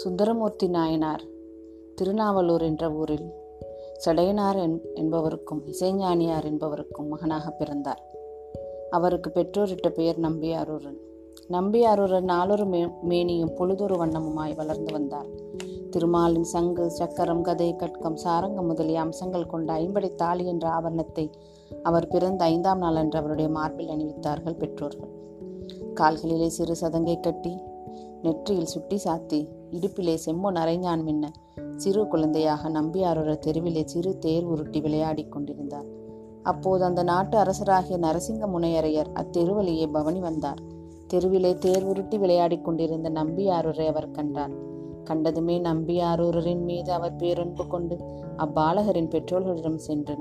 சுந்தரமூர்த்தி நாயனார் திருநாவலூர் என்ற ஊரில் சடையனார் என்பவருக்கும் இசைஞானியார் என்பவருக்கும் மகனாக பிறந்தார். அவருக்கு பெற்றோரிட்ட பெயர் நம்பியாரூரன். நம்பியாரூரன் நாளொரு மே மேனியும் பொழுதொரு வண்ணமுமாய் வளர்ந்து வந்தார். திருமாலின் சங்கு சக்கரம் கதை கட்கம் சாரங்கம் முதலிய அம்சங்கள் கொண்ட ஐம்படை தாலி என்ற ஆபரணத்தை அவர் பிறந்த ஐந்தாம் நாள் அன்று அவருடைய மார்பில் அணிவித்தார்கள் பெற்றோர்கள். கால்களிலே சிறு சதங்கை கட்டி நெற்றியில் சுட்டி சாத்தி இடுப்பிலே செம்மோ அரைஞான் மின்ன. சிறு குழந்தையாக நம்பியாரொரு தெருவிலே சிறு தேர் உருட்டி விளையாடி கொண்டிருந்தார். அப்போது அந்த நாட்டு அரசராகிய நரசிங்க முனையரையர் அத்தெருவழியே பவனி வந்தார். தெருவிலே தேர் உருட்டி விளையாடி கொண்டிருந்த நம்பியாரூரை அவர் கண்டார். கண்டதுமே நம்பியாரூரரின் மீது அவர் பேரன்பு கொண்டு அப்பாலகரின் பெற்றோர்களிடம் சென்று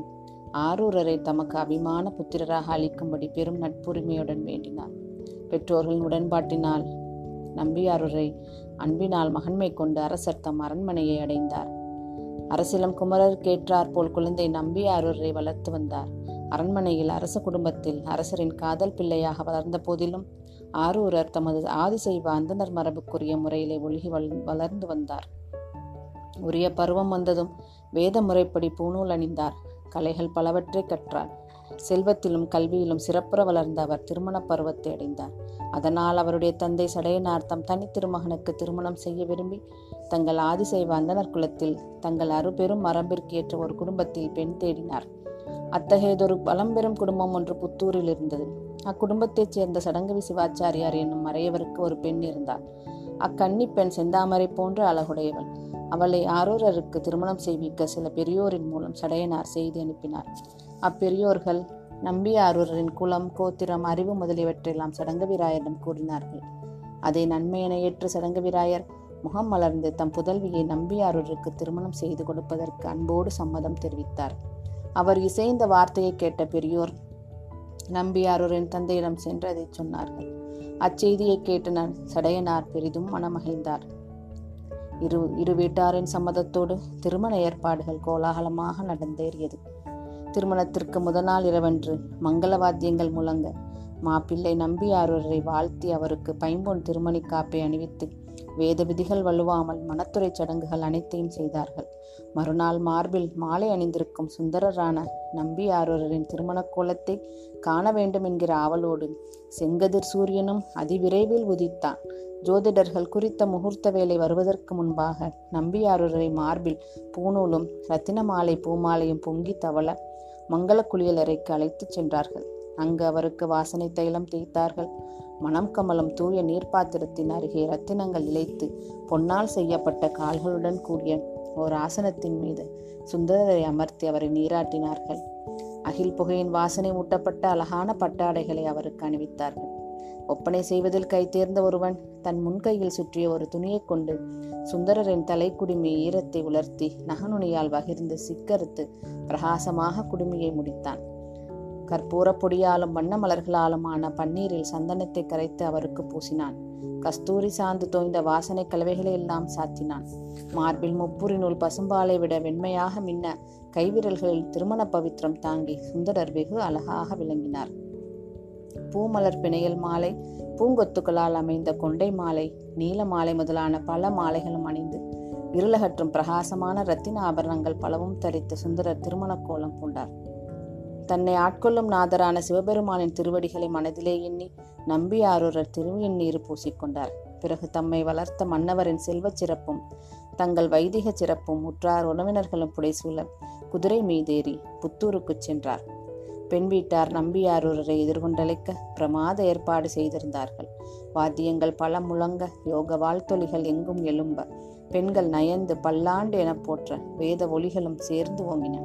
ஆரூரரை தமக்கு அபிமான புத்திரராக அளிக்கும்படி பெரும் நட்புரிமையுடன் வேண்டினார். பெற்றோர்களின் உடன்பாட்டினால் நம்பியாரூரை அன்பினால் மகன்மை கொண்டு அரசர் தம் அரண்மனையை அடைந்தார். அரசிலம் குமரர் கேற்றார் போல் குழந்தை நம்பியாரூரை வளர்த்து வந்தார். அரண்மனையில் அரச குடும்பத்தில் அரசரின் காதல் பிள்ளையாக வளர்ந்த போதிலும் ஆரூரர் தமது ஆதிசைவ அந்தனர் மரபுக்குரிய முறையிலே ஒழுகி வளர்ந்து வந்தார். உரிய பருவம் வந்ததும் வேத முறைப்படி பூநூல் அணிந்தார். கலைகள் பலவற்றை கற்றார். செல்வத்திலும் கல்வியிலும் சிறப்புற வளர்ந்த அவர் திருமண பருவத்தை அடைந்தார். அதனால் அவருடைய தந்தை சடையனார் தம் தனி திருமகனுக்கு திருமணம் செய்ய விரும்பி தங்கள் ஆதிசைவ அந்தனர் குலத்தில் தங்கள் அருபெரும் மரபிற்கு ஏற்ற ஒரு குடும்பத்தில் பெண் தேடினார். அத்தகையதொரு பலம்பெரும் குடும்பம் ஒன்று புத்தூரில் இருந்தது. அக்குடும்பத்தைச் சேர்ந்த சடங்கவி சிவாச்சாரியார் என்னும் மறையவருக்கு ஒரு பெண் இருந்தார். அக்கன்னி பெண் செந்தாமரை போன்ற அழகுடையவள். அவளை ஆரூரருக்கு திருமணம் செய்விக்க சில பெரியோரின் மூலம் சடையனார் செய்தி அனுப்பினார். அப்பெரியோர்கள் நம்பியாரூரின் குலம் கோத்திரம் அறிவு முதலியவற்றையெல்லாம் சடங்கவீராயரிடம் கூறினார்கள். அதை நன்மையென ஏற்று சடங்கவீராயர் முகம் மலர்ந்து தம் புதல்வியை நம்பியாரூருக்கு திருமணம் செய்து கொடுப்பதற்கு அன்போடு சம்மதம் தெரிவித்தார். அவர் இசைந்த வார்த்தையை கேட்ட பெரியோர் நம்பியாரூரின் தந்தையிடம் சென்று அதை சொன்னார்கள். அச்செய்தியை கேட்டு நான் சடையனார் பெரிதும் மனமகிழ்ந்தார். இரு இரு வீட்டாரின் சம்மதத்தோடு திருமண ஏற்பாடுகள் கோலாகலமாக நடந்தேறியது. திருமணத்திற்கு முதல் நாள் இரவன்று மங்கள வாத்தியங்கள் முழங்க. மாப்பிள்ளை நம்பியாரூரரை வாழ்த்தி அவருக்கு பைம்பொன் திருமணி காப்பை அணிவித்து வேத விதிகள் வலுவாமல் மனத்துறை சடங்குகள் அனைத்தையும் செய்தார்கள். மறுநாள் மார்பில் மாலை அணிந்திருக்கும் சுந்தரரான நம்பியாரூரின் திருமண கோலத்தை காண வேண்டும் என்கிற ஆவலோடு செங்கதிர் சூரியனும் அதிவிரைவில் உதித்தான். ஜோதிடர்கள் குறித்த முகூர்த்த வேலை வருவதற்கு முன்பாக நம்பியாரூரரை மார்பில் பூநூலும் ரத்தின மாலை பூமாலையும் பொங்கி தவள மங்கள குளியலறைக்கு அழைத்துச் சென்றார்கள். அங்கு அவருக்கு வாசனை தைலம் தேய்த்தார்கள். மணம் கமலம் தூய நீர்ப்பாத்திரத்தின் அருகே ரத்தினங்கள் இழைத்து பொன்னால் செய்யப்பட்ட கால்களுடன் கூடிய ஓர் ஆசனத்தின் மீது சுந்தரரை அமர்த்தி அவரை நீராட்டினார்கள். அகில் புகையின் வாசனை மூட்டப்பட்ட அழகான பட்டாடைகளை அவருக்கு அணிவித்தார்கள். ஒப்பனை செய்வதில் கை தேர்ந்த ஒருவன் தன் முன்கையில் சுற்றிய ஒரு துணியைக் கொண்டு சுந்தரரின் தலைக்குடுமி ஈரத்தை உலர்த்தி நகநுனியால் வகிர்ந்து சிக்கறுத்து பிரகாசமாக குடுமியை முடித்தான். கற்பூரப் பொடியாலும் வண்ண மலர்களாலும் ஆன பன்னீரில் சந்தனத்தை கரைத்து அவருக்கு பூசினான். கஸ்தூரி சாந்து தோய்ந்த வாசனை கலவைகளை எல்லாம் சாத்தினான். மார்பில் முப்புரி நூல் பசும்பாலை விட வெண்மையாக மின்ன கைவிரல்களில் திருமண பவித்திரம் தாங்கி சுந்தரர் வெகு அழகாக விளங்கினார். பூமலர் பிணையல் மாலை பூங்கொத்துக்களால் அமைந்த கொண்டை மாலை நீல மாலை முதலான பல மாலைகளும் அணிந்து இருளகற்றும் பிரகாசமான ரத்தின ஆபரணங்கள் பலவும் தரித்து சுந்தரர் திருமண கோலம் பூண்டார். தன்னை ஆட்கொள்ளும் நாதரான சிவபெருமானின் திருவடிகளை மனதிலே எண்ணி நம்பியாரூரர் ஆரூரர் திருவெண்ணீர் பூசிக்கொண்டார். பிறகு தம்மை வளர்த்த மன்னவரின் செல்வச் சிறப்பும் தங்கள் வைதிக சிறப்பும் உற்றார் உறவினர்களும் புடைசூழ குதிரை மீதேறி புத்தூருக்குச் சென்றார். பெண் வீட்டார் நம்பியாரூரரை எதிர்கொண்டழைக்க பிரமாத ஏற்பாடு செய்திருந்தார்கள். வாத்தியங்கள் பல முழங்க யோக வாழ்த்தொலிகள் எங்கும் எழும்ப பெண்கள் நயந்து பல்லாண்டு என போற்ற வேத ஒளிகளும் சேர்ந்து ஓங்கின.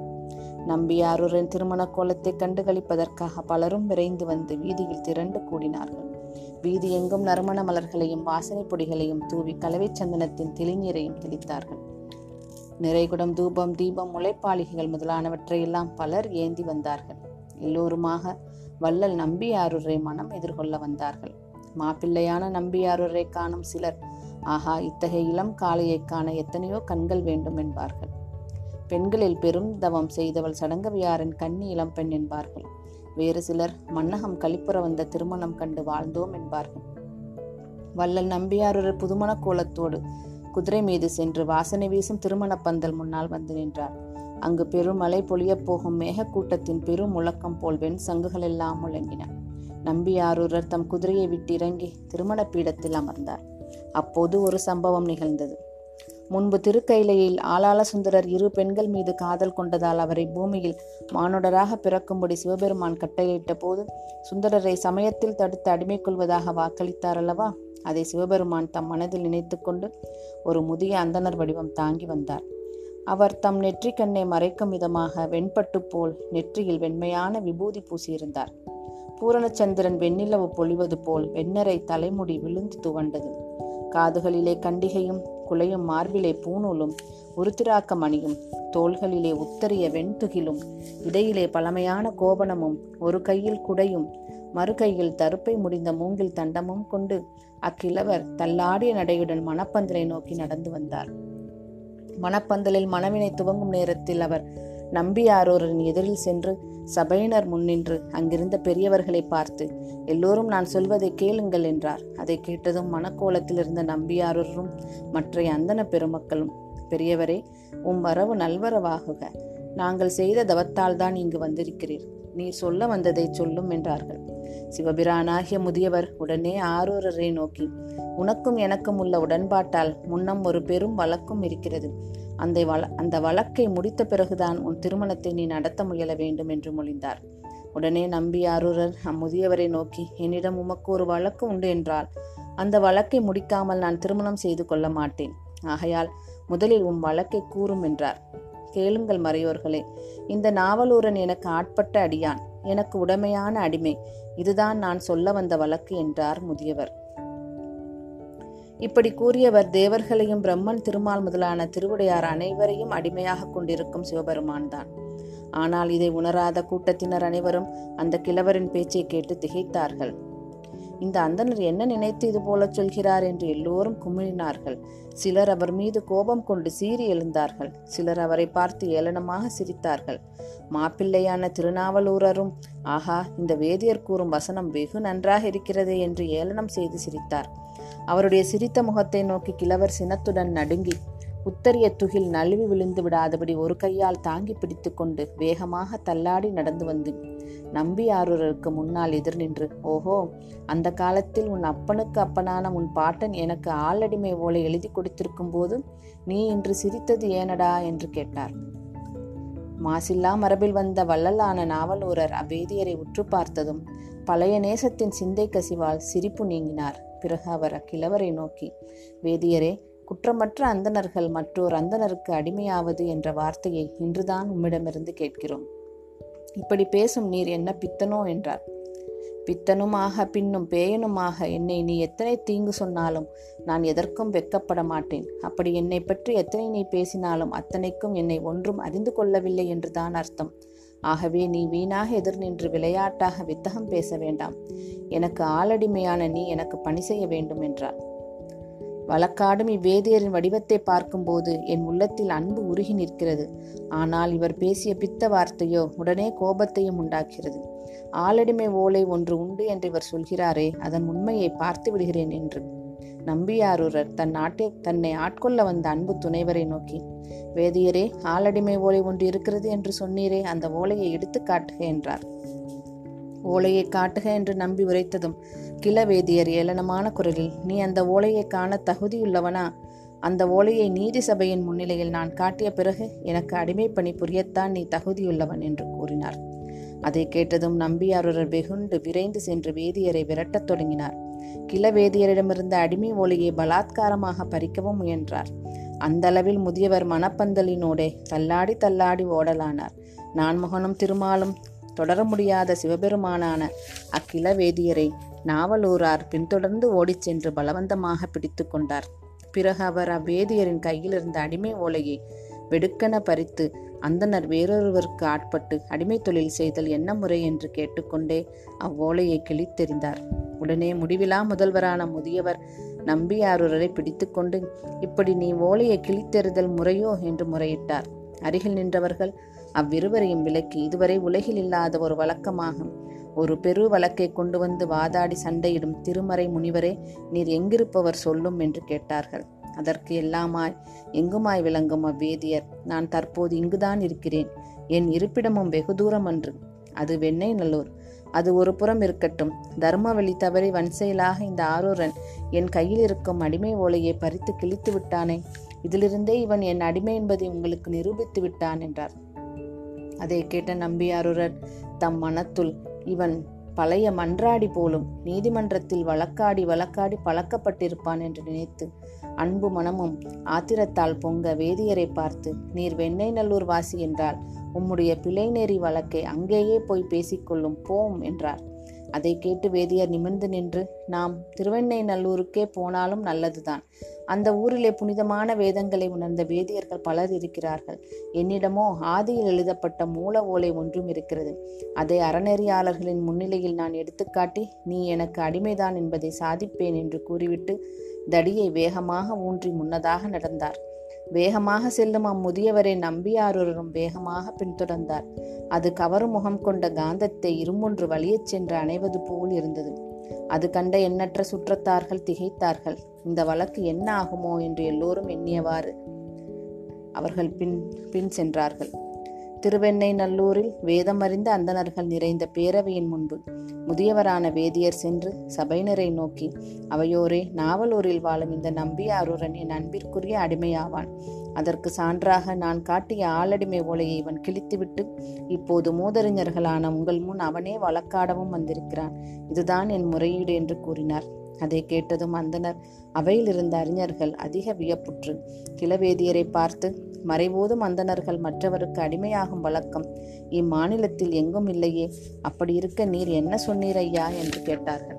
நம்பியாரூரின் திருமண கோலத்தை கண்டுகளிப்பதற்காக பலரும் விரைந்து வந்து வீதியில் திரண்டு கூடினார்கள். வீதி எங்கும் நறுமண மலர்களையும் வாசனை பொடிகளையும் தூவி கலவை சந்தனத்தின் தெளிநீரையும் தெளித்தார்கள். நிறைகுடம் தூபம் தீபம் முளைப்பாளிகைகள் முதலானவற்றையெல்லாம் பலர் ஏந்தி வந்தார்கள். எல்லோருமாக வள்ளல் நம்பியாரூரை மனம் எதிர்கொள்ள வந்தார்கள். மாப்பிள்ளையான நம்பியாரூரை காணும் சிலர் ஆஹா இத்தகைய இளம் காளையை காண எத்தனையோ கண்கள் வேண்டும் என்பார்கள். பெண்களில் பெரும் தவம் செய்தவள் சடங்கவியாரின் கன்னி இளம் பெண் என்பார்கள். வேறு சிலர் மன்னகம் கழிப்புற வந்த திருமணம் கண்டு வாழ்ந்தோம் என்பார்கள். வள்ளல் நம்பியாரூர் புதுமண கோலத்தோடு குதிரை மீது சென்று வாசனை வீசும் திருமணப் பந்தல் முன்னால் வந்து நின்றார். அங்கு பெருமலை பொழியப் போகும் மேகக்கூட்டத்தின் பெரும் முழக்கம் போல் வெண் சங்குகள் எல்லாம் முழங்கின நம்பியாரூரர் தம் குதிரையை விட்டு இறங்கி திருமண பீடத்தில் அமர்ந்தார். அப்போது ஒரு சம்பவம் நிகழ்ந்தது. முன்பு திருக்கைலையில் ஆளாள சுந்தரர் இரு பெண்கள் மீது காதல் கொண்டதால் அவரை பூமியில் மானுடராக பிறக்கும்படி சிவபெருமான் கட்டளையிட்ட போது சுந்தரரை சமயத்தில் தடுத்து அடிமை கொள்வதாக வாக்களித்தார் அல்லவா? அதை சிவபெருமான் தம் மனதில் நினைத்து கொண்டு ஒரு முதிய அந்தனர் வடிவம் தாங்கி வந்தார். அவர் தம் நெற்றிக்கண்ணை மறைக்கும் விதமாக வெண்பட்டு போல் நெற்றியில் வெண்மையான விபூதி பூசியிருந்தார். பூரணச்சந்திரன் வெண்ணிலவு பொழிவது போல் வெண்ணரை தலைமுடி விழுந்து துவண்டது. காதுகளிலே கண்டிகையும் குலையும் மார்பிலே பூணூலும் உருத்திராக்க மணியும் தோள்களிலே உத்தரிய வெண்துகிலும் இடையிலே பழமையான கோபனமும் ஒரு கையில் குடையும் மறு கையில் தருப்பை முடிந்த மூங்கில் தண்டமும் கொண்டு அக்கிழவர் தள்ளாடிய நடையுடன் மணப்பந்தலை நோக்கி நடந்து வந்தார். மணப்பந்தலில் மணவினை துவங்கும் நேரத்தில் அவர் நம்பியாரோரின் எதிரில் சென்று சபையினர் முன்னின்று அங்கிருந்த பெரியவர்களை பார்த்து எல்லோரும் நான் சொல்வதை கேளுங்கள் என்றார். அதை கேட்டதும் மணக்கோலத்தில் இருந்த நம்பியாரூரும் மற்றைய அந்தன பெருமக்களும் பெரியவரே உம் வரவு நல்வரவாகுக. நாங்கள் செய்த தவத்தால் தான் இங்கு வந்திருக்கிறீர். நீ சொல்ல வந்ததை சொல்லும் என்றார்கள். சிவபிரானாகிய முதியவர் உடனே ஆரூரரை நோக்கி உனக்கும் எனக்கும் உள்ள உடன்பாட்டால் முன்னம் ஒரு பெரும் வழக்கும் இருக்கிறது. அந்த வள அந்த வழக்கை முடித்த பிறகுதான் உன் திருமணத்தை நீ நடத்த முயல வேண்டும் என்று மொழிந்தார். உடனே நம்பி ஆரூரர் அம்முதியவரை நோக்கி என்னிடம் உமக்கு ஒரு வழக்கு உண்டு என்றால் அந்த வழக்கை முடிக்காமல் நான் திருமணம் செய்து கொள்ள மாட்டேன். ஆகையால் முதலில் உன் வழக்கை கூறும் என்றார். கேளுங்கள் மறையோர்களே இந்த நாவலூரன் எனக்கு ஆட்பட்ட அடியான். எனக்கு உடமையான அடிமை. இதுதான் நான் சொல்ல வந்த வழக்கு என்றார் முதியவர். இப்படி கூறியவர் தேவர்களையும் பிரம்மன் திருமால் முதலான திருவுடையார் அனைவரையும் அடிமையாக கொண்டிருக்கும் சிவபெருமான் தான். ஆனால் இதை உணராத கூட்டத்தினர் அனைவரும் அந்த கிழவரின் பேச்சை கேட்டு திகைத்தார்கள். இந்த அந்தனர் என்ன நினைத்து இது போல சொல்கிறார் என்று எல்லோரும் குமிழினார்கள். சிலர் அவர் மீது கோபம் கொண்டு சீறி எழுந்தார்கள். சிலர் அவரை பார்த்து ஏளனமாக சிரித்தார்கள். மாப்பிள்ளையான திருநாவலூரரும் ஆஹா இந்த வேதியர் கூறும் வசனம் வெகு நன்றாக இருக்கிறதே என்று ஏளனம் செய்து சிரித்தார். அவருடைய சிரித்த முகத்தை நோக்கி கிழவர் சினத்துடன் நடுங்கி உத்தரிய துகில் நழுவி விழுந்து விடாதபடி ஒரு கையால் தாங்கி பிடித்து கொண்டு வேகமாக தள்ளாடி நடந்து வந்து நம்பி ஆரூரருக்கு முன்னால் எதிர் நின்று ஓஹோ அந்த காலத்தில் உன் அப்பனுக்கு அப்பனான உன் பாட்டன் எனக்கு ஆளடிமை ஓலை எழுதி கொடுத்திருக்கும் போது நீ இன்று சிரித்தது ஏனடா? என்று கேட்டார். மாசில்லா மரபில் வந்த வள்ளலான நாவலூரர் அவ்வேதியரை உற்று பார்த்ததும் பழைய நேசத்தின் சிந்தை கசிவால் சிரிப்பு நீங்கினார். பிறகு அவர் அக்கிழவரை நோக்கி வேதியரே குற்றமற்ற அந்தணர்கள் மற்றோர் அந்தணருக்கு அடிமையாவது என்ற வார்த்தையை இன்றுதான் உம்மிடமிருந்து கேட்கிறோம். இப்படி பேசும் நீர் என்ன பித்தனோ என்றார். பித்தனுமாக பின்னும் பேயனுமாக என்னை நீ எத்தனை தீங்கு சொன்னாலும் நான் எதற்கும் வெக்கப்பட மாட்டேன். அப்படி என்னை பற்றி எத்தனை நீ பேசினாலும் அத்தனைக்கும் என்னை ஒன்றும் அறிந்து கொள்ளவில்லை என்றுதான் அர்த்தம். ஆகவே நீ வீணாக எதிர் நின்று விளையாட்டாக வித்தகம் பேச வேண்டாம். எனக்கு ஆளடிமையான நீ எனக்கு பணி செய்ய வேண்டும் என்றார். வழக்காடும் இவ்வேதியரின் வடிவத்தை பார்க்கும்போது என் உள்ளத்தில் அன்பு உருகி நிற்கிறது. ஆனால் இவர் பேசிய பித்த வார்த்தையோ உடனே கோபத்தையும் உண்டாக்கிறது. ஆளடிமை ஓலை ஒன்று உண்டு என்று இவர் சொல்கிறாரே அதன் உண்மையை பார்த்து விடுகிறேன் என்று. நம்பியாரூரர் தன் நாட்டை தன்னை ஆட்கொள்ள வந்த அன்பு துணைவரை நோக்கி வேதியரே ஆளடிமை ஓலை ஒன்று இருக்கிறது என்று சொன்னீரே அந்த ஓலையை எடுத்து காட்டுக என்றார். ஓலையை காட்டுக என்று நம்பி உரைத்ததும் கிளவேதியர் ஏளனமான குரலில் நீ அந்த ஓலையை காண தகுதியுள்ளவனா? அந்த ஓலையை நீதி சபையின் முன்னிலையில் நான் காட்டிய பிறகு எனக்கு அடிமை பணி புரியத்தான் நீ தகுதியுள்ளவன் என்று கூறினார். அதை கேட்டதும் நம்பியாரூரர் வெகுண்டு விரைந்து சென்று வேதியரை விரட்டத் தொடங்கினார். கிளவேதியரிடமிருந்த அடிமை ஓலையை பலாத்காரமாக பறிக்கவும் முயன்றார். அந்த அளவில் முதியவர் மணப்பந்தலினோடே தள்ளாடி தள்ளாடி ஓடலானார். நான்மகனும் திருமாலும் தொடர முடியாத சிவபெருமானான அக்கிளவேதியரை நாவலூரார் பின்தொடர்ந்து ஓடிச் சென்று பலவந்தமாக பிடித்து கொண்டார். பிறகு அவர் அவ்வேதியரின் கையில் இருந்த அடிமை ஓலையை வெடுக்கென பறித்து அந்தனர் வேறொருவருக்கு ஆட்பட்டு அடிமை தொழில் செய்தல் என்ன முறை என்று கேட்டுக்கொண்டே அவ்வோலையை கிழித்தெறிந்தார். உடனே முடிவிலா முதல்வரான முதியவர் நம்பியாரூரரை பிடித்துக்கொண்டு இப்படி நீ ஓலையை கிழித்தெறிதல் முறையோ என்று முறையிட்டார். அருகில் நின்றவர்கள் அவ்விருவரையும் விலக்கி இதுவரை உலகில் இல்லாத ஒரு வழக்கமாகும். ஒரு பெரு வழக்கை கொண்டு வந்து வாதாடி சண்டையிடும் திருமறை முனிவரே நீர் எங்கிருப்பவர் சொல்லும் என்று கேட்டார்கள். அதற்கு எல்லாமாய் எங்குமாய் விளங்கும் அவ்வேதியர்? நான் தற்போது இங்குதான் இருக்கிறேன். என் இருப்பிடமும் வெகு தூரம் அன்று. அது வெண்ணெய் நல்லூர் அது ஒரு புறம் இருக்கட்டும். தர்மவழி தவறி வன்செயலாக இந்த ஆரூரன் என் கையில் இருக்கும் அடிமை ஓலையை பறித்து கிழித்து விட்டானே? இதிலிருந்தே இவன் என் அடிமை என்பதை உங்களுக்கு நிரூபித்து விட்டான் என்றார். அதை கேட்ட நம்பியாரூரர் தம் மனத்துள் இவன் பழைய மன்றாடி போலும் நீதிமன்றத்தில் வழக்காடி வழக்காடி பழக்கப்பட்டிருப்பான் என்று நினைத்து அன்பு மனமும் ஆத்திரத்தால் பொங்க வேதியரை பார்த்து நீர் வெண்ணெய் நல்லூர் வாசி என்றால் உம்முடைய பிழைநெறி வழக்கை அங்கேயே போய் பேசிக்கொள்ளும் போம் என்றார். அதை கேட்டு வேதியர் நிமிர்ந்து நின்று நாம் திருவெண்ணை நல்லூருக்கே போனாலும் நல்லதுதான். அந்த ஊரிலே புனிதமான வேதங்களை உணர்ந்த வேதியர்கள் பலர் இருக்கிறார்கள். என்னிடமோ ஆதியில் எழுதப்பட்ட மூல ஓலை ஒன்றும் இருக்கிறது. அதை அறநெறியாளர்களின் முன்னிலையில் நான் எடுத்துக்காட்டி நீ எனக்கு அடிமைதான் என்பதை சாதிப்பேன் என்று கூறிவிட்டு தடியை வேகமாக ஊன்றி முன்னதாக நடந்தார். வேகமாக செல்லும் அம்முதியவரை நம்பியாரொருவரும் வேகமாக பின்தொடர்ந்தார். அது கவரும் முகம் கொண்ட காந்தத்தை இருமொன்று வழியச் சென்று அணைவது போல் இருந்தது. அது கண்ட எண்ணற்ற சுற்றத்தார்கள் திகைத்தார்கள். இந்த வழக்கு என்ன ஆகுமோ என்று எல்லோரும் எண்ணியவாறு அவர்கள் பின் பின் சென்றார்கள். திருவெண்ணை நல்லூரில் வேதமறிந்த அந்தணர்கள் நிறைந்த பேரவையின் முன்பு முதியவரான வேதியர் சென்று சபையினரை நோக்கி அவையோரே நாவலூரில் வாழும் இந்த நம்பியாரூரன் என் அன்பிற்குரிய அடிமையாவான். அதற்கு சான்றாக நான் காட்டிய ஆளடிமை ஓலையை இவன் கிழித்துவிட்டு இப்போது மூதறிஞர்களான உங்கள் முன் அவனே வழக்காடவும் வந்திருக்கிறான். இதுதான் என் முறையீடு என்று கூறினார். அதை கேட்டதும் அந்தனர் அவையில் இருந்த அறிஞர்கள் அதிக வியப்புற்று கிளவேதியரை பார்த்து மறைபோதும் அந்தனர்கள் மற்றவருக்கு அடிமையாகும் வழக்கம். இம்மாநிலத்தில் எங்கும் இல்லையே. அப்படி இருக்க நீர் என்ன சொன்னீர் ஐயா என்று கேட்டார்கள்.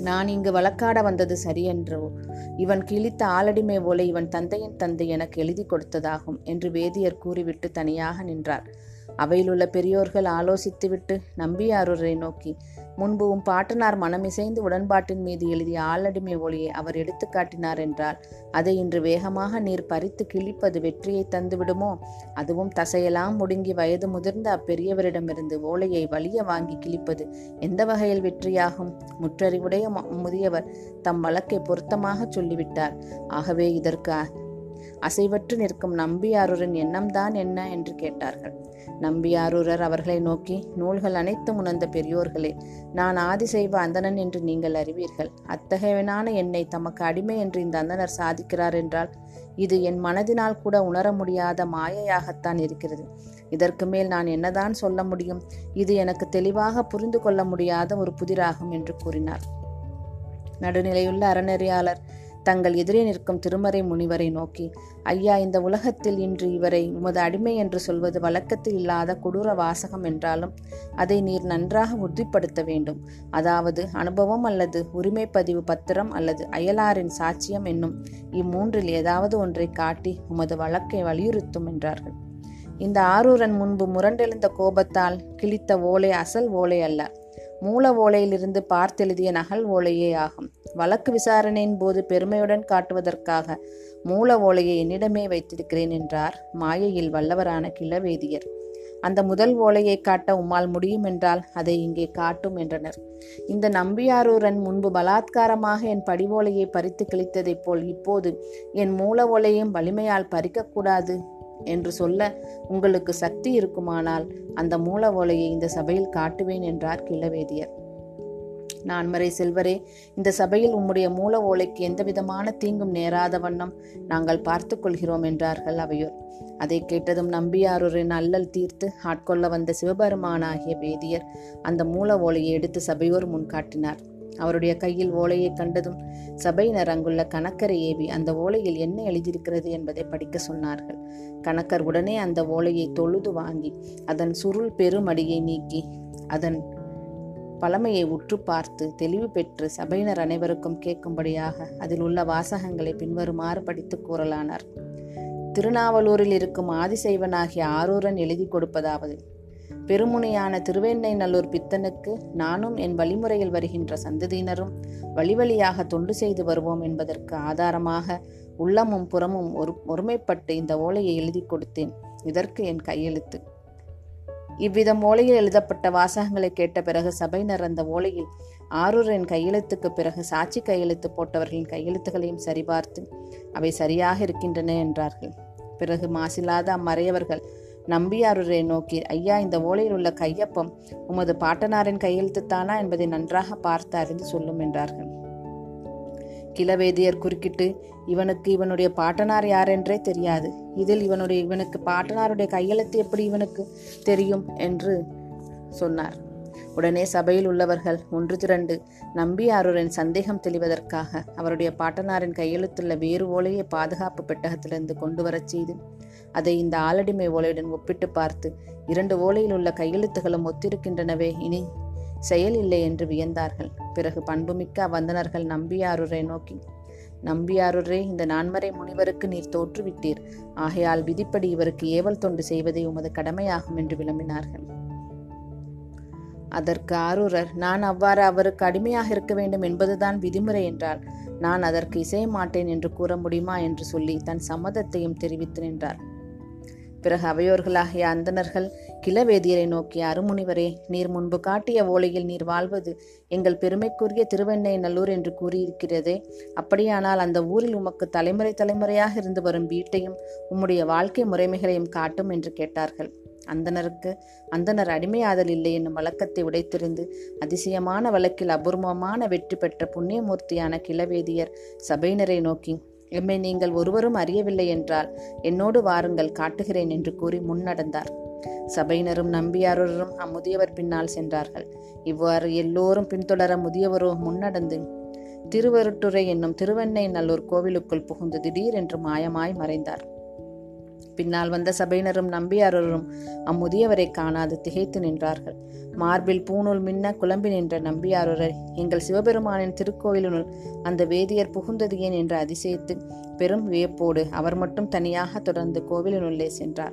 நான் இங்கு வழக்காட வந்தது சரியென்றோ? இவன் கிழித்த ஆளடிமை போல இவன் தந்தையின் தந்தை எனக்கு எழுதி கொடுத்ததாகும் என்று வேதியர் கூறிவிட்டு தனியாக நின்றார். அவையிலுள்ள பெரியோர்கள் ஆலோசித்துவிட்டு நம்பியாரூரை நோக்கி முன்பும் பாட்டனார் மனமிசைந்து உடன்பாட்டின் மீது எழுதிய ஆளடிமை ஒளியை அவர் எடுத்து காட்டினார் என்றால் அதை இன்று வேகமாக நீர் பறித்து கிழிப்பது வெற்றியை தந்துவிடுமோ? அதுவும் தசையெல்லாம் முடுங்கி வயது முதிர்ந்த அப்பெரியவரிடமிருந்து ஓலையை வலிய வாங்கி கிழிப்பது எந்த வகையில் வெற்றியாகும்? முற்றறிவுடைய முதியவர் தம் வழக்கை பொருத்தமாக சொல்லிவிட்டார். ஆகவே இதற்கு அசைவற்று நிற்கும் நம்பியாரூரின் எண்ணம்தான் என்ன? என்று கேட்டார்கள். நம்பியாரூரர் அவர்களை நோக்கி நூல்கள் அனைத்தும் உணர்ந்த பெரியோர்களே நான் ஆதிசைவ அந்தணன் என்று நீங்கள் அறிவீர்கள். அத்தகையவனான என்னை தமக்கு அடிமை என்று இந்த அந்தனர் சாதிக்கிறார் என்றால் இது என் மனதினால் கூட உணர முடியாத மாயையாகத்தான் இருக்கிறது. இதற்கு மேல் நான் என்னதான் சொல்ல முடியும்? இது எனக்கு தெளிவாக புரிந்து கொள்ள முடியாத ஒரு புதிராகும் என்று கூறினார். நடுநிலையுள்ள அறநெறியாளர் தங்கள் எதிரே நிற்கும் திருமறை முனிவரை நோக்கி ஐயா இந்த உலகத்தில் இன்று இவரை உமது அடிமை என்று சொல்வது வழக்கத்தில் இல்லாத கொடூர வாசகம் என்றாலும் அதை நீர் நன்றாக உறுதிப்படுத்த வேண்டும். அதாவது அனுபவம் அல்லது உரிமை பதிவு பத்திரம் அல்லது அயலாரின் சாட்சியம் என்னும் இம்மூன்றில் ஏதாவது ஒன்றை காட்டி உமது வழக்கை வலியுறுத்தும் என்றார்கள். இந்த ஆரூரன் முன்பு முரண்டெழுந்த கோபத்தால் கிழித்த ஓலை அசல் ஓலை அல்ல. மூல ஓலையிலிருந்து பார்த்தெழுதிய நகல் ஓலையே ஆகும். வழக்கு விசாரணையின் போது பெருமையுடன் காட்டுவதற்காக மூல ஓலையை என்னிடமே வைத்திருக்கிறேன் என்றார் மாயையில் வல்லவரான கிளவேதியர் அந்த முதல் ஓலையை காட்ட உம்மால் முடியும் என்றால் அதை இங்கே காட்டும் என்றனர். இந்த நம்பியாரூரன் முன்பு பலாத்காரமாக என் படிவோலையை பறித்து கிழித்ததைப் போல் இப்போது என் மூல ஓலையும் வலிமையால் பறிக்கக்கூடாது என்று சொல்ல உங்களுக்கு சக்தி இருக்குமானால் அந்த மூல ஓலையை இந்த சபையில் காட்டுவேன் என்றார் கிள்ளவேதியர். நான்மறை செல்வரே இந்த சபையில் உம்முடைய மூல ஓலைக்கு எந்தவிதமான தீங்கும் நேராத வண்ணம் நாங்கள் பார்த்து கொள்கிறோம் என்றார்கள் அவையோர். அதை கேட்டதும் நம்பியாரூரின் அல்லல் தீர்த்து ஆட்கொள்ள வந்த சிவபெருமானாகிய வேதியர் அந்த மூல ஓலையை எடுத்து சபையோர் முன் காட்டினார். அவருடைய கையில் ஓலையை கண்டதும் சபையினர் அங்குள்ள கணக்கரை ஏவி அந்த ஓலையில் என்ன எழுதியிருக்கிறது என்பதை படிக்க சொன்னார்கள். கணக்கர் உடனே அந்த ஓலையை தொழுது வாங்கி அதன் சுருள் பெருமடியை நீக்கி அதன் பழமையை உற்று பார்த்து தெளிவு பெற்று சபையினர் அனைவருக்கும் கேட்கும்படியாக அதில் உள்ள வாசகங்களை பின்வருமாறு படித்து கூறலானார். திருநாவலூரில் இருக்கும் ஆதிசைவனாகிய ஆரூரன் எழுதி கொடுப்பதாவது பெருமுனையான திருவெண்ணை நல்லூர் பித்தனுக்கு நானும் என் வழிமுறையில் வருகின்ற சந்ததியினரும் வழி வழியாக தொண்டு செய்து வருவோம் என்பதற்கு ஆதாரமாக உள்ளமும் புறமும் ஒரு ஒருமைப்பட்டு இந்த ஓலையை எழுதி கொடுத்தேன். இதற்கு என் கையெழுத்து. இவ்விதம் ஓலையில் எழுதப்பட்ட வாசகங்களை கேட்ட பிறகு சபையினர் அந்த ஓலையில் ஆரூரின் கையெழுத்துக்கு பிறகு சாட்சி கையெழுத்து போட்டவர்களின் கையெழுத்துகளையும் சரிபார்த்து அவை சரியாக இருக்கின்றன என்றார்கள். பிறகு மாசில்லாத அம்மறையவர்கள் நம்பியாரூரை நோக்கி ஐயா இந்த ஓலையில் உள்ள கையொப்பம் உமது பாட்டனாரின் கையெழுத்துத்தானா என்பதை நன்றாக பார்த்து அறிந்து சொல்லும் என்றார்கள். கிளவேதியர் குறுக்கிட்டு இவனுக்கு இவனுடைய பாட்டனார் யாரென்றே தெரியாது. இதில் இவனுடைய இவனுக்கு பாட்டனாருடைய கையெழுத்து எப்படி இவனுக்கு தெரியும்? என்று சொன்னார். உடனே சபையில் உள்ளவர்கள் ஒன்று திரண்டு நம்பியாரூரின் சந்தேகம் தெளிவதற்காக அவருடைய பாட்டனாரின் கையெழுத்துள்ள வேறு ஓலையை பாதுகாப்பு பெட்டகத்திலிருந்து கொண்டு வரச் செய்து அதை இந்த ஆலடிமை ஓலையுடன் ஒப்பிட்டு பார்த்து இரண்டு ஓலையில் உள்ள கையெழுத்துகளும் ஒத்திருக்கின்றனவே இனி செயல் இல்லை என்று வியந்தார்கள். பிறகு பண்புமிக்க அவ்வந்தனர்கள் நம்பியாரூரை நோக்கி நம்பியாரூரே இந்த நான்மறை முனிவருக்கு நீர் தோற்றுவிட்டீர். ஆகையால் விதிப்படி இவருக்கு ஏவல் தொண்டு செய்வதே உமது கடமையாகும் என்று விளம்பினார்கள். அதற்கு ஆரூரர் நான் அவ்வாறு அவருக்கு அடிமையாக இருக்க வேண்டும் என்பதுதான் விதிமுறை என்றால் நான் அதற்கு இசைய மாட்டேன் என்று கூற முடியுமா என்று சொல்லி தன் சம்மதத்தையும் தெரிவித்து நின்றார். பிறகு அவையோர்களாகிய அந்தணர்கள் கிளவேதியரை நோக்கி அருமுனிவரே நீர் முன்பு காட்டிய ஓலையில் நீர் வாழ்வது எங்கள் பெருமைக்குரிய திருவெண்ணை நல்லூர் என்று கூறியிருக்கிறதே. அப்படியானால் அந்த ஊரில் உமக்கு தலைமுறை தலைமுறையாக இருந்து வரும் வீட்டையும் உம்முடைய வாழ்க்கை முறைமைகளையும் காட்டும் என்று கேட்டார்கள். அந்தனருக்கு அந்தனர் அடிமையாதல் இல்லை என்னும் வழக்கத்தை உடைத்திருந்து அதிசயமான வழக்கில் அபூர்வமான வெற்றி பெற்ற புண்ணியமூர்த்தியான கிளவேதியர் சபையினரை நோக்கி எம்மை நீங்கள் ஒருவரும் அறியவில்லை என்றால் என்னோடு வாருங்கள் காட்டுகிறேன் என்று கூறி முன்னடந்தார். சபையினரும் நம்பியாரரும் அம்முதியவர் பின்னால் சென்றார்கள். இவ்வாறு எல்லோரும் பின்தொடர முதியவரோ முன்னடந்து திருவருட்டுரை என்னும் திருவெண்ணை நல்லூர் கோவிலுக்குள் புகுந்து திடீரென்று மாயமாய் மறைந்தார். பின்னால் வந்த சபையினரும் நம்பியாரரும் அம்முதியவரை காணாது திகைத்து நின்றார்கள். மார்பில் பூநூல் மின்ன குழம்பி நின்ற நம்பியாரரை எங்கள் சிவபெருமானின் திருக்கோயிலினுள் அந்த வேதியர் புகுந்தது ஏன் என்று அதிசயித்து பெரும் வியப்போடு அவர் மட்டும் தனியாக தொடர்ந்து கோவிலினுள்ளே சென்றார்.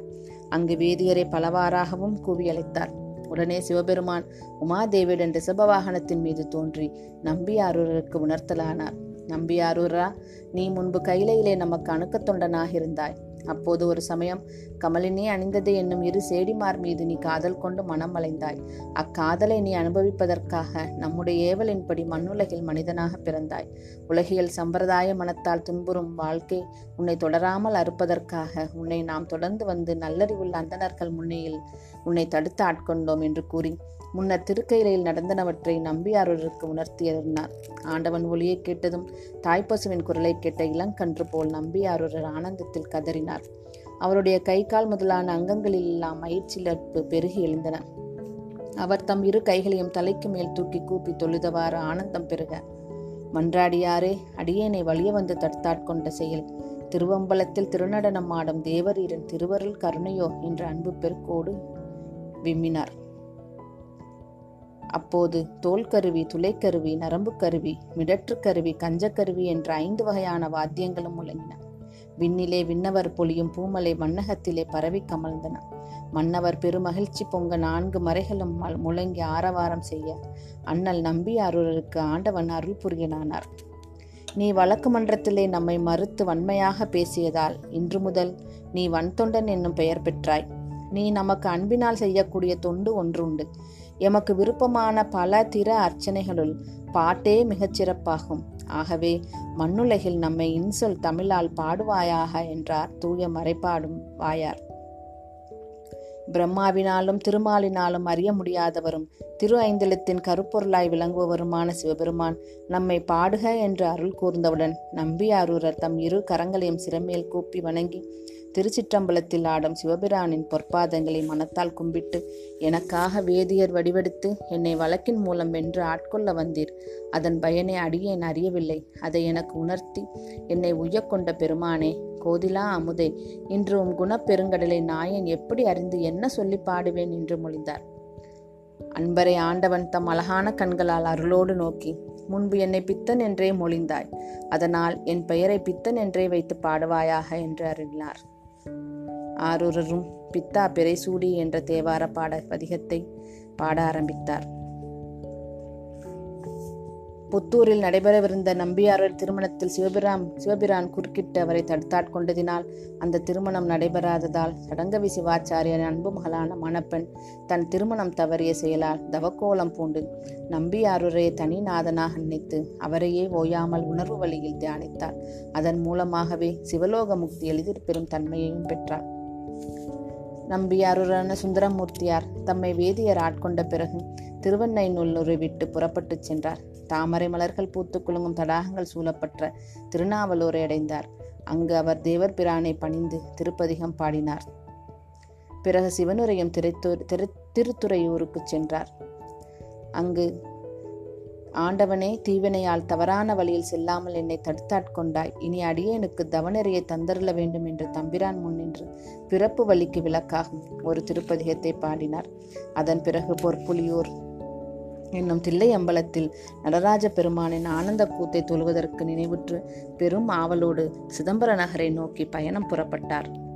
அங்கு வேதியரை பலவாறாகவும் கூவி அழைத்தார் உடனே சிவபெருமான் உமாதேவியுடன் ரிசபவாகனத்தின் மீது தோன்றி நம்பியாரூரருக்கு உணர்த்தலானார். நம்பியாரூரா நீ முன்பு கைலையிலே நமக்கு அணுக்கத் தொண்டனாக இருந்தாய். அப்போது ஒரு சமயம் கமலினி அணிந்தது என்னும் இரு சேடிமார் மீது நீ காதல் கொண்டு மனம் அலைந்தாய். அக்காதலை நீ அனுபவிப்பதற்காக நம்முடைய ஏவலின்படி மண்ணுலகில் மனிதனாக பிறந்தாய். உலகியல் சம்பிரதாய மனத்தால் துன்புறும் வாழ்க்கை உன்னை தொடராமல் அறுப்பதற்காக உன்னை நாம் தொடர்ந்து வந்து நல்லறிவுள்ள அந்தணர்கள் முன்னையில் உன்னை தடுத்து ஆட்கொண்டோம் என்று கூறி முன்னர் திருக்கையிலையில் நடந்தனவற்றை நம்பியாரூருக்கு உணர்த்தியிருந்தார் ஆண்டவன் ஒளியை கேட்டதும் தாய்ப்பசுவின் குரலை கேட்ட இளங்கன்று போல் நம்பியாரூரர் ஆனந்தத்தில் கதறினார். அவருடைய கை கால் முதலான அங்கங்களில் எல்லாம் மயிற்சிலப்பு பெருகி எழுந்தன. அவர் தம் இரு கைகளையும் தலைக்கு மேல் தூக்கி கூப்பி தொழுதவாறு ஆனந்தம் பெருக மன்றாடியாரே அடியேனை வலிய வந்து தடுத்தாட்கொண்ட செயல். திருவம்பலத்தில் திருநடனம் ஆடும் தேவரீரன் திருவருள் கருணையோ என்ற அன்பு பெருக்கோடு விம்மினார். அப்போது தோல் கருவி துளைக்கருவி நரம்பு கருவி மிடற்று கருவி கஞ்சக்கருவி என்ற ஐந்து வகையான வாத்தியங்களும் முழங்கின. விண்ணிலே விண்ணவர் பொழியும் பூமலை மன்னகத்திலே பரவி கமழ்ந்தன. மன்னவர் பெருமகிழ்ச்சி பொங்க நான்கு மறைகளும் முழங்கி ஆரவாரம் செய்ய. அண்ணல் நம்பி அருளருக்கு ஆண்டவன் அருள் புரியனானார். நீ வழக்கு மன்றத்திலே நம்மை மறுத்து வன்மையாக பேசியதால் இன்று முதல் நீ வன்தொண்டன் என்னும் பெயர் பெற்றாய். நீ நமக்கு அன்பினால் செய்யக்கூடிய தொண்டு ஒன்று உண்டு எமக்கு விருப்பமான பல திற அர்ச்சனைகளுள் பாட்டே மிகச்சிறப்பாகும். ஆகவே மண்ணுலகில் நம்மை இன்சொல் தமிழால் பாடுவாயாக என்றார் தூய மறைப்பாடும் வாயார். பிரம்மாவினாலும் திருமாலினாலும் அறிய முடியாதவரும் திரு ஐந்தலத்தின் கருப்பொருளாய் விளங்குபவருமான சிவபெருமான் நம்மை பாடுக என்று அருள் கூர்ந்தவுடன் நம்பியாரூரர் தம் இரு கரங்களையும் சிறமேல் கூப்பி வணங்கி திருச்சிற்றம்பலத்தில் ஆடும் சிவபிரானின் பொற்பாதங்களை மனத்தால் கும்பிட்டு எனக்காக வேதியர் வடிவெடுத்து என்னை வழக்கின் மூலம் வென்று ஆட்கொள்ள வந்தீர். அதன் பயனை அடியேன் அறியவில்லை. அதை எனக்கு உணர்த்தி என்னை உய்யக்கொண்ட பெருமானே கோதிலா அமுதே இன்று உம் குணப்பெருங்கடலை நாயன் எப்படி அறிந்து என்ன சொல்லி பாடுவேன் என்று மொழிந்தார். அன்பரை ஆண்டவன் தம் அழகான கண்களால் அருளோடு நோக்கி முன்பு என்னை பித்தன் என்றே மொழிந்தாய். அதனால் என் பெயரை பித்தன் என்றே வைத்து பாடுவாயாக என்று அறிவினார் ஆரூரரும் பித்தா பிறைசூடி என்ற தேவார பாட பதிகத்தை பாட ஆரம்பித்தார். புத்தூரில் நடைபெறவிருந்த நம்பியாரர் திருமணத்தில் சிவபிராம் சிவபிரான் குறுக்கிட்டு அவரை தடுத்தாட்கொண்டதினால் அந்த திருமணம் நடைபெறாததால் சடங்கவி சிவாச்சாரியன் அன்பு மகளான மணப்பெண் தன் திருமணம் தவறிய செயலால் தவக்கோலம் பூண்டு நம்பியாரூரை தனிநாதனாக நினைத்து அவரையே ஓயாமல் உணர்வு வழியில் தியானித்தார். அதன் மூலமாகவே சிவலோக முக்தி எளிதில் பெறும் தன்மையையும் பெற்றார். நம்பியாரூரான சுந்தரமூர்த்தியார் தம்மை வேதியர் ஆட்கொண்ட பிறகு திருவண்ணை திருவெண்ணைநல்லூரை விட்டு புறப்பட்டுச் சென்றார். தாமரை மலர்கள் பூத்து குலுங்கும் தடாகங்கள் சூழப்பட்ட திருநாவலூரை அடைந்தார். அங்கு அவர் தேவர் பிரானை பணிந்து திருப்பதிகம் பாடினார். பிறகு சிவனுரையும் திருத்தூர் திரு திருத்துறையூருக்கு சென்றார். அங்கு ஆண்டவனே தீவினையால் தவறான வழியில் செல்லாமல் என்னை தடுத்தாட்கொண்டாய். இனி அடியேனுக்கு தவநெறியை தந்தருள வேண்டும் என்று தம்பிரான் முன்னின்று பிறப்பு வழிக்கு விளக்காகும். ஒரு திருப்பதிகத்தை பாடினார். அதன் பிறகு பொற்புலியூர் என்னும் தில்லை அம்பலத்தில் நடராஜ பெருமானின் ஆனந்த கூத்தை தொழுவதற்கு நினைவுற்று பெரும் ஆவலோடு சிதம்பர நகரை நோக்கி பயணம் புறப்பட்டார்.